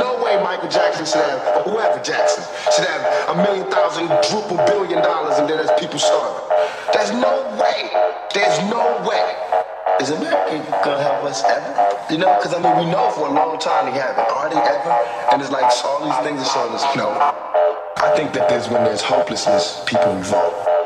no way Michael Jackson should have, or whoever Jackson, should have a million thousand, triple billion dollars and then there's people starving. There's no way. There's no way. Is America gonna help us ever? You know, because I mean, we know for a long time they haven't. Are they ever? And it's like all these things are showing us no. I think that there's when there's hopelessness, people revolt.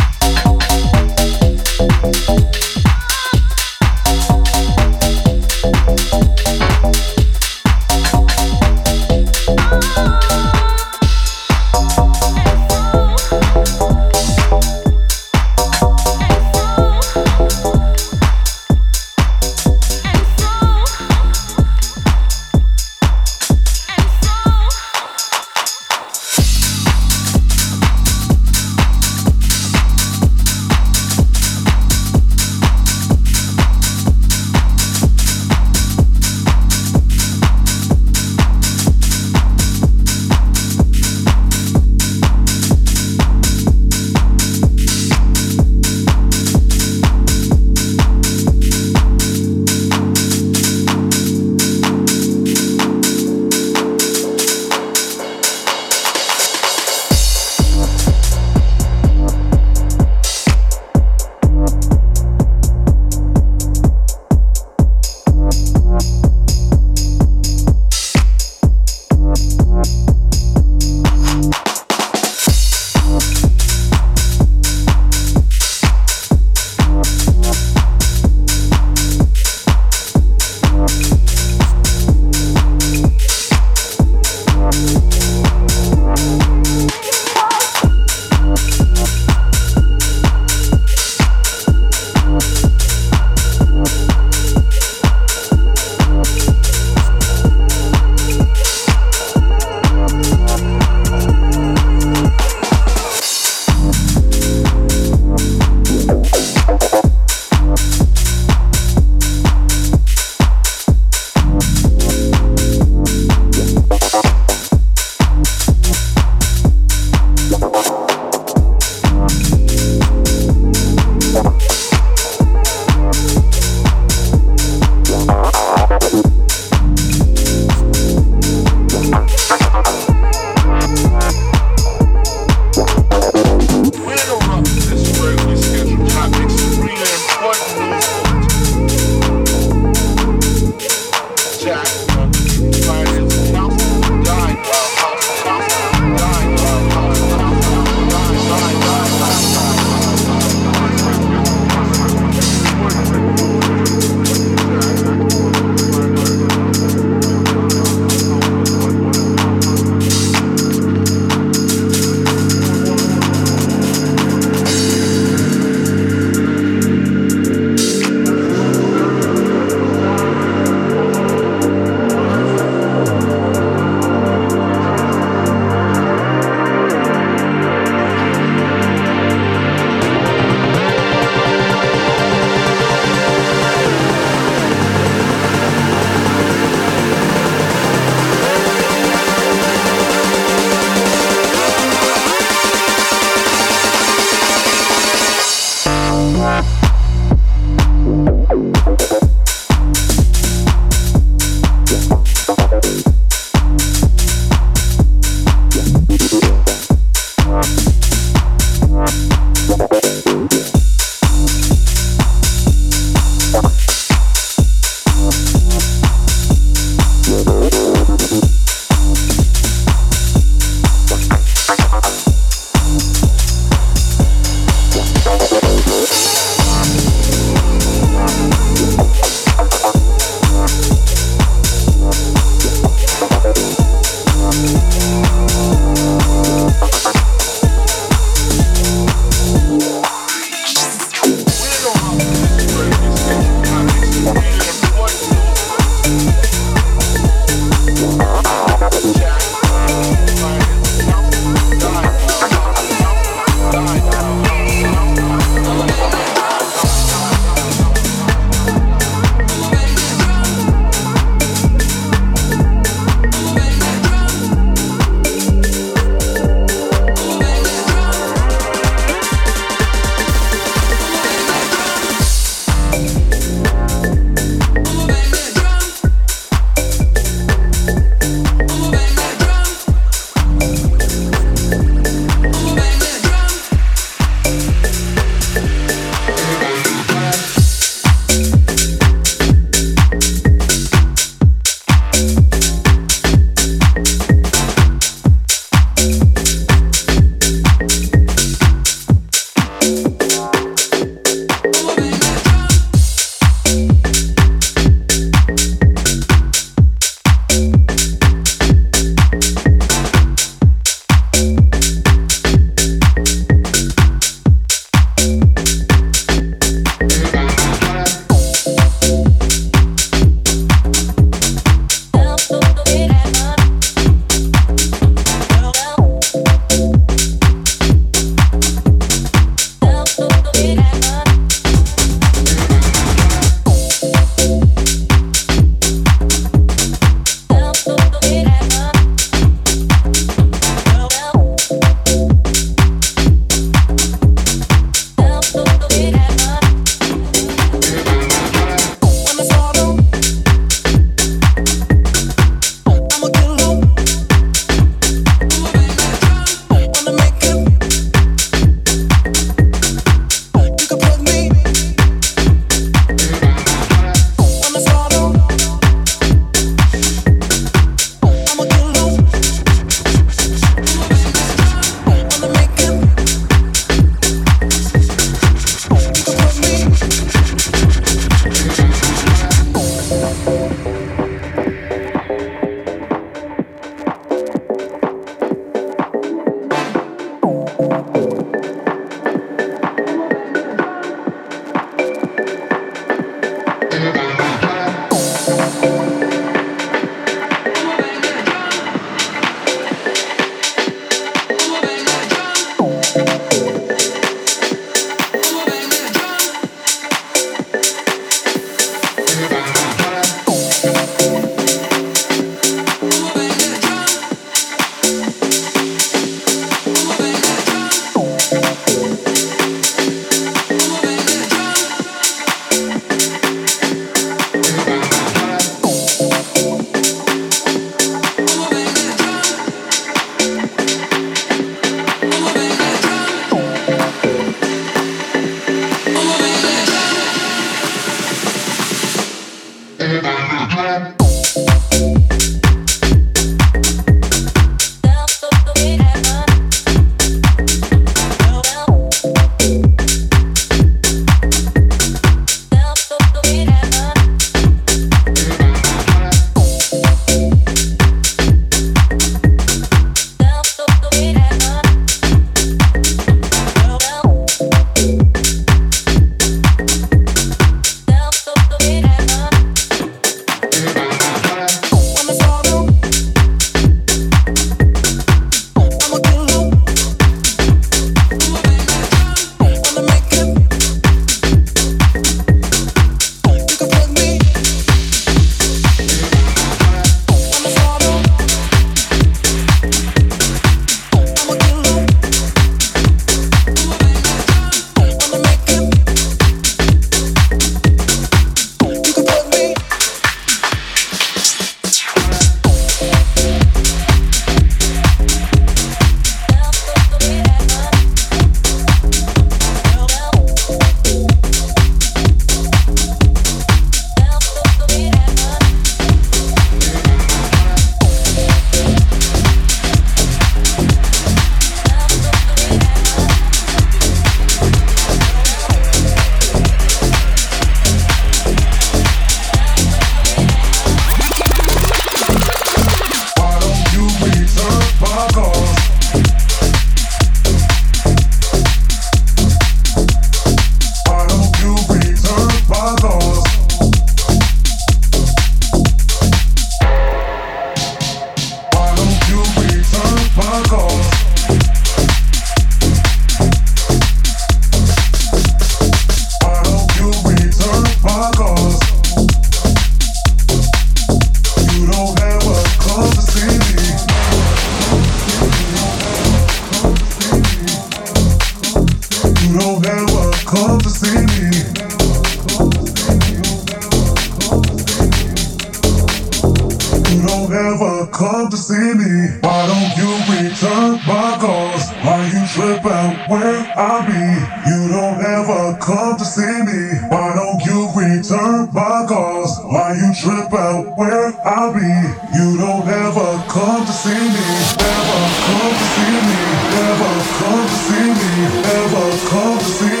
cause you trip out where I be. You don't ever come to see me, never come to see me, never come to see me, never come to see me.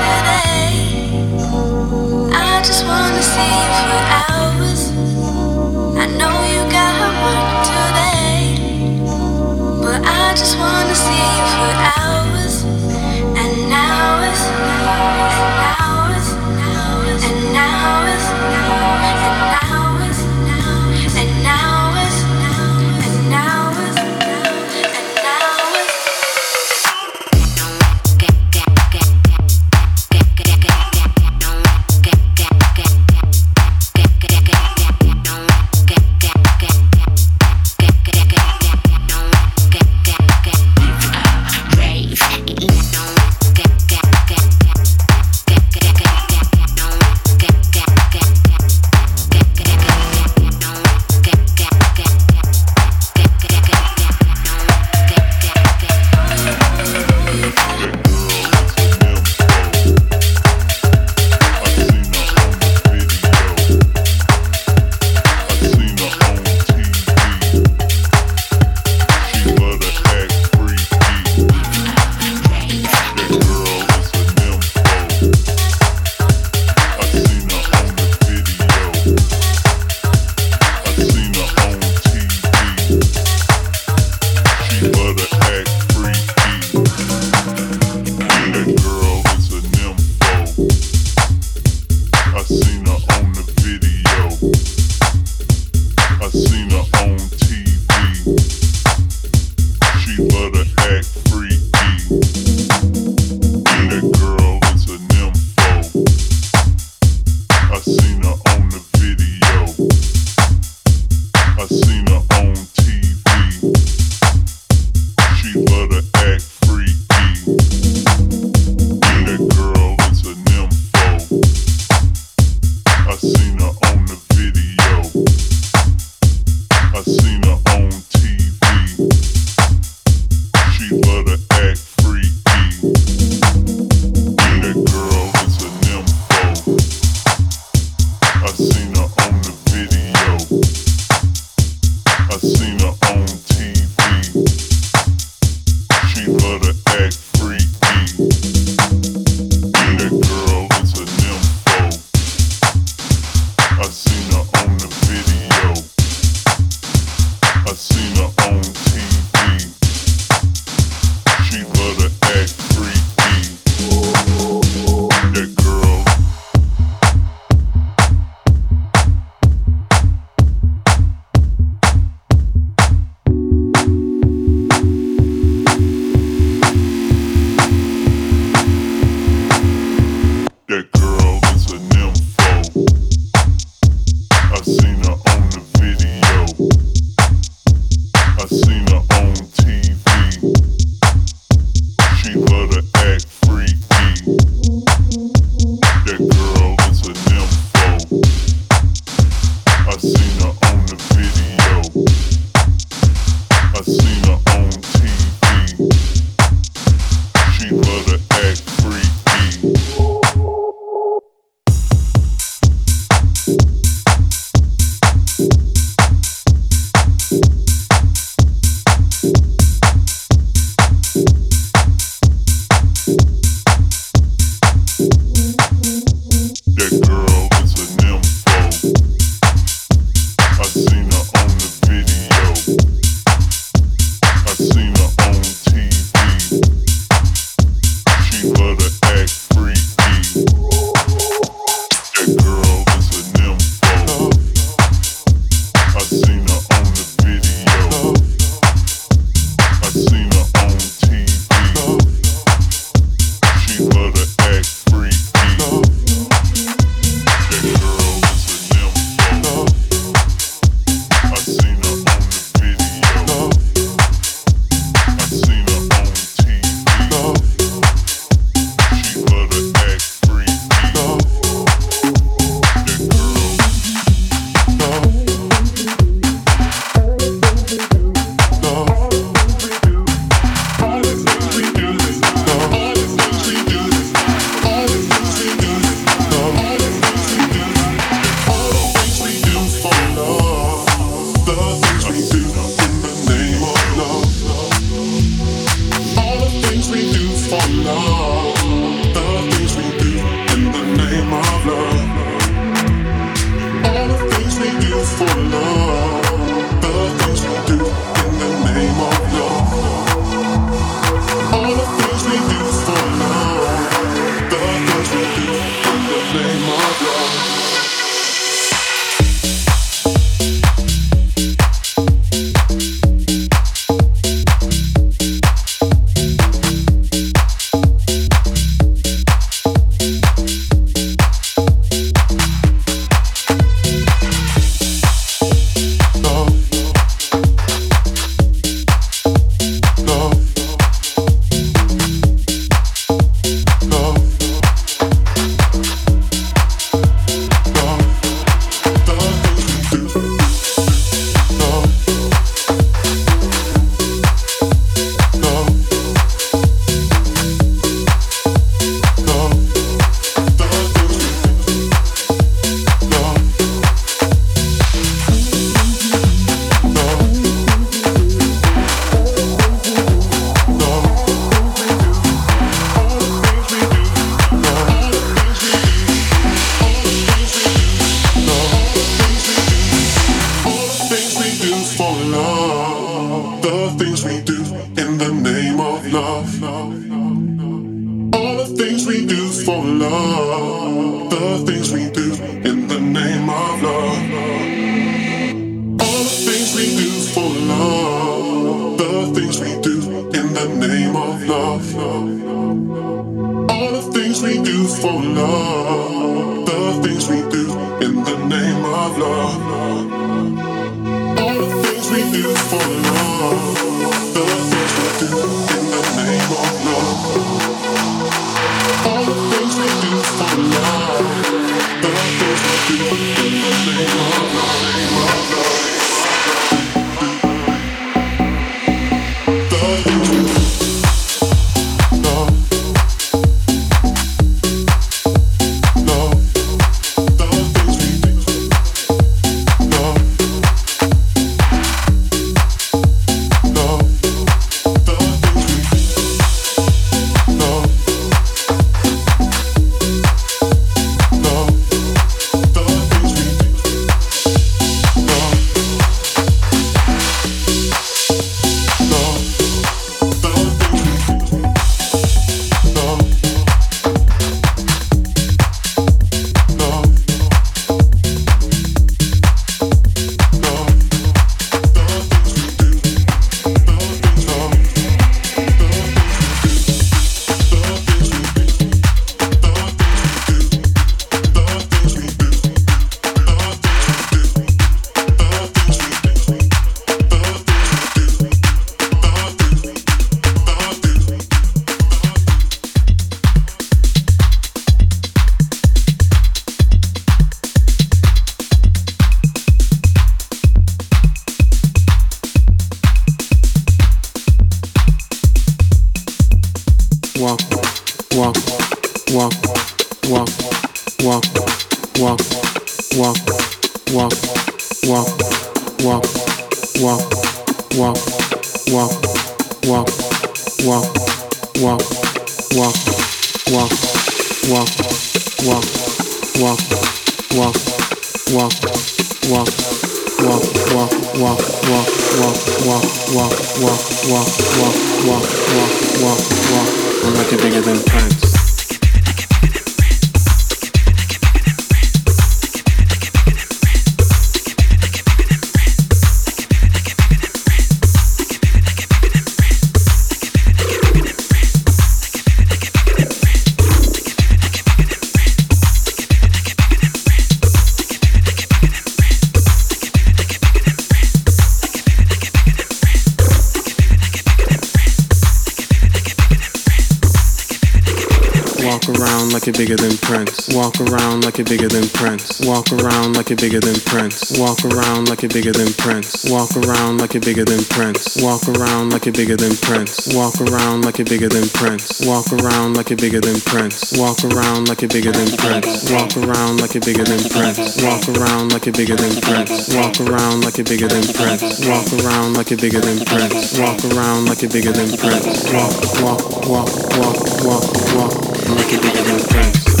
like you're bigger than Prince. Walk around like you're bigger than Prince. Walk around like you're bigger than Prince. Walk around like you're bigger than Prince. Walk around like you're bigger than Prince. Walk around like you're bigger than Prince. Walk around like you're bigger than Prince. Walk around like you're bigger than Prince. Walk around like you're bigger than Prince. Walk around like you're bigger than Prince. Walk around like you're bigger than Prince. Walk around like you're bigger than Prince. Walk around like you're bigger than Prince. Walk around like you're bigger than Prince. Walk, walk, walk, walk, walk, walk. Like you're bigger than Prince things.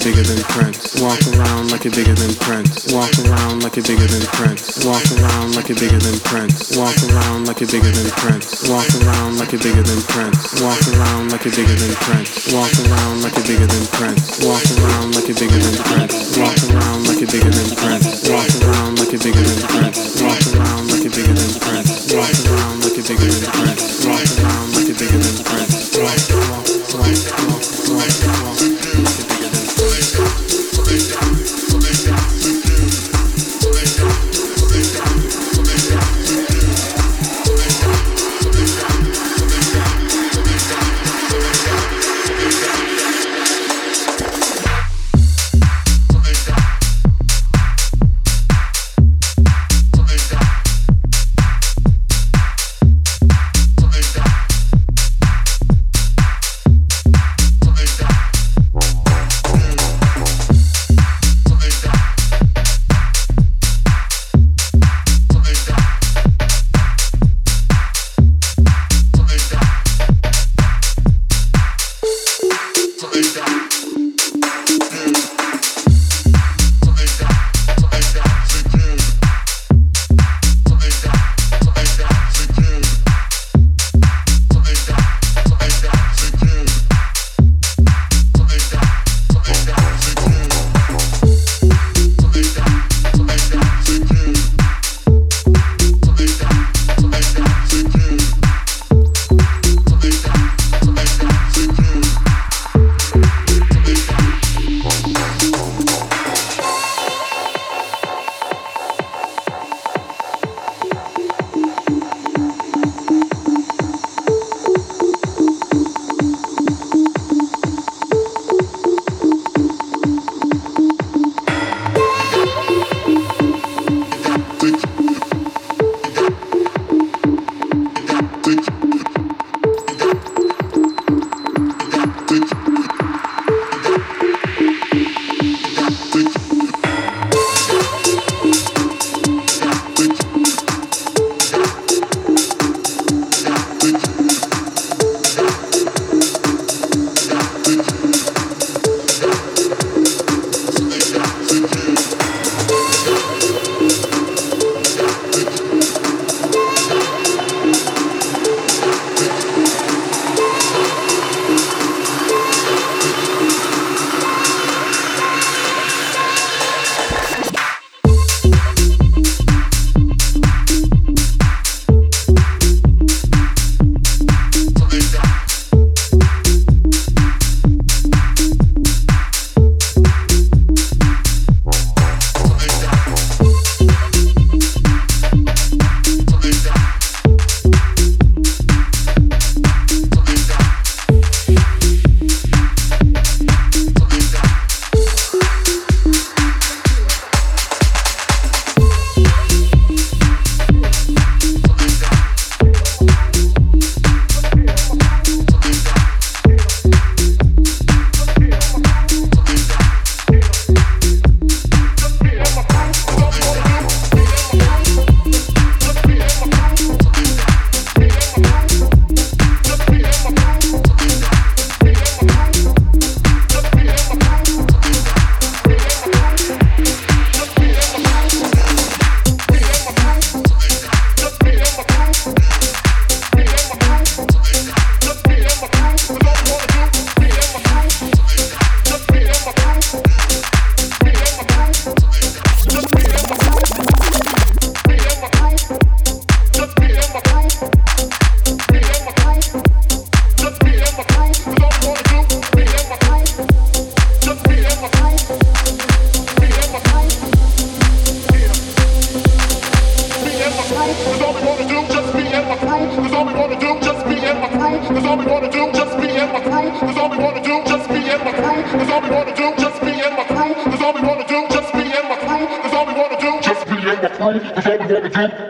you're bigger than Prince. Walk around like you're bigger than Prince. Walk around like you're bigger than Prince. Walk around like you're bigger than Prince. Walk around like you're bigger than Prince. Walk around like you're bigger than Prince. Walk around like you're bigger than Prince. Walk around like you're bigger than Prince. Walk around like you're bigger than Prince. Walk around like you're bigger than Prince. Walk around like you're bigger than Prince. Walk around like you're bigger than Prince. Walk around me and my crew,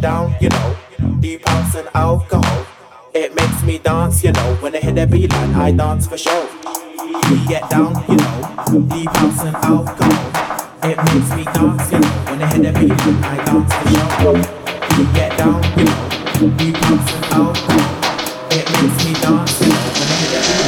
Down, you know, deep house and alcohol. It makes me dance, you know. When I hit the beat line, I dance for sure. We get down, you know. Deep house and alcohol. It makes me dance, you know. When I hit the beat line, I dance for sure. We get down, you know. Deep house and alcohol. It makes me dance, you know. When I hit the beat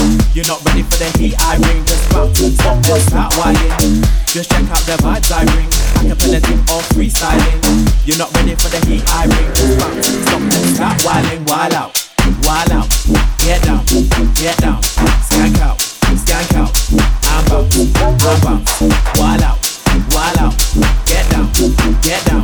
You're not ready for the heat I bring. Just clap, top, and start whining. Just check out the vibes I bring. I can in the deep or freestyling. You're not ready for the heat I bring. Just clap, top, and start whining. wild out, wild out. Get down, get down. Skank out, skank out. I'm bounce, I'm bounce. wild out, wild out. Get down, get down.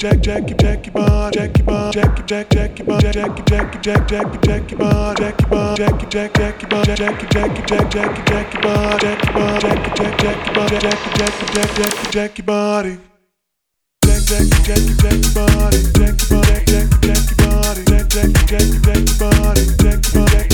Jack, Jackie, Jackie Bob, Jackie Bob, Jackie, Jack, Jackie Bob, Jackie, Jackie, Jack, Jackie, Jackie Bob, Jackie Bob, Jackie, Jack, Jackie Bob, Jackie, Jackie, Jack, Jackie, Jackie Bob, Jackie Bob, Jackie, Jack, Jackie Bob, Jackie, Jackie, Jack, Jackie, Jackie body. Jack, Jackie, Jackie, Jackie body, Jackie Bob, Jack, Jackie, Jackie body, Jack, Jackie, Jackie, Jackie body, Jackie Bob,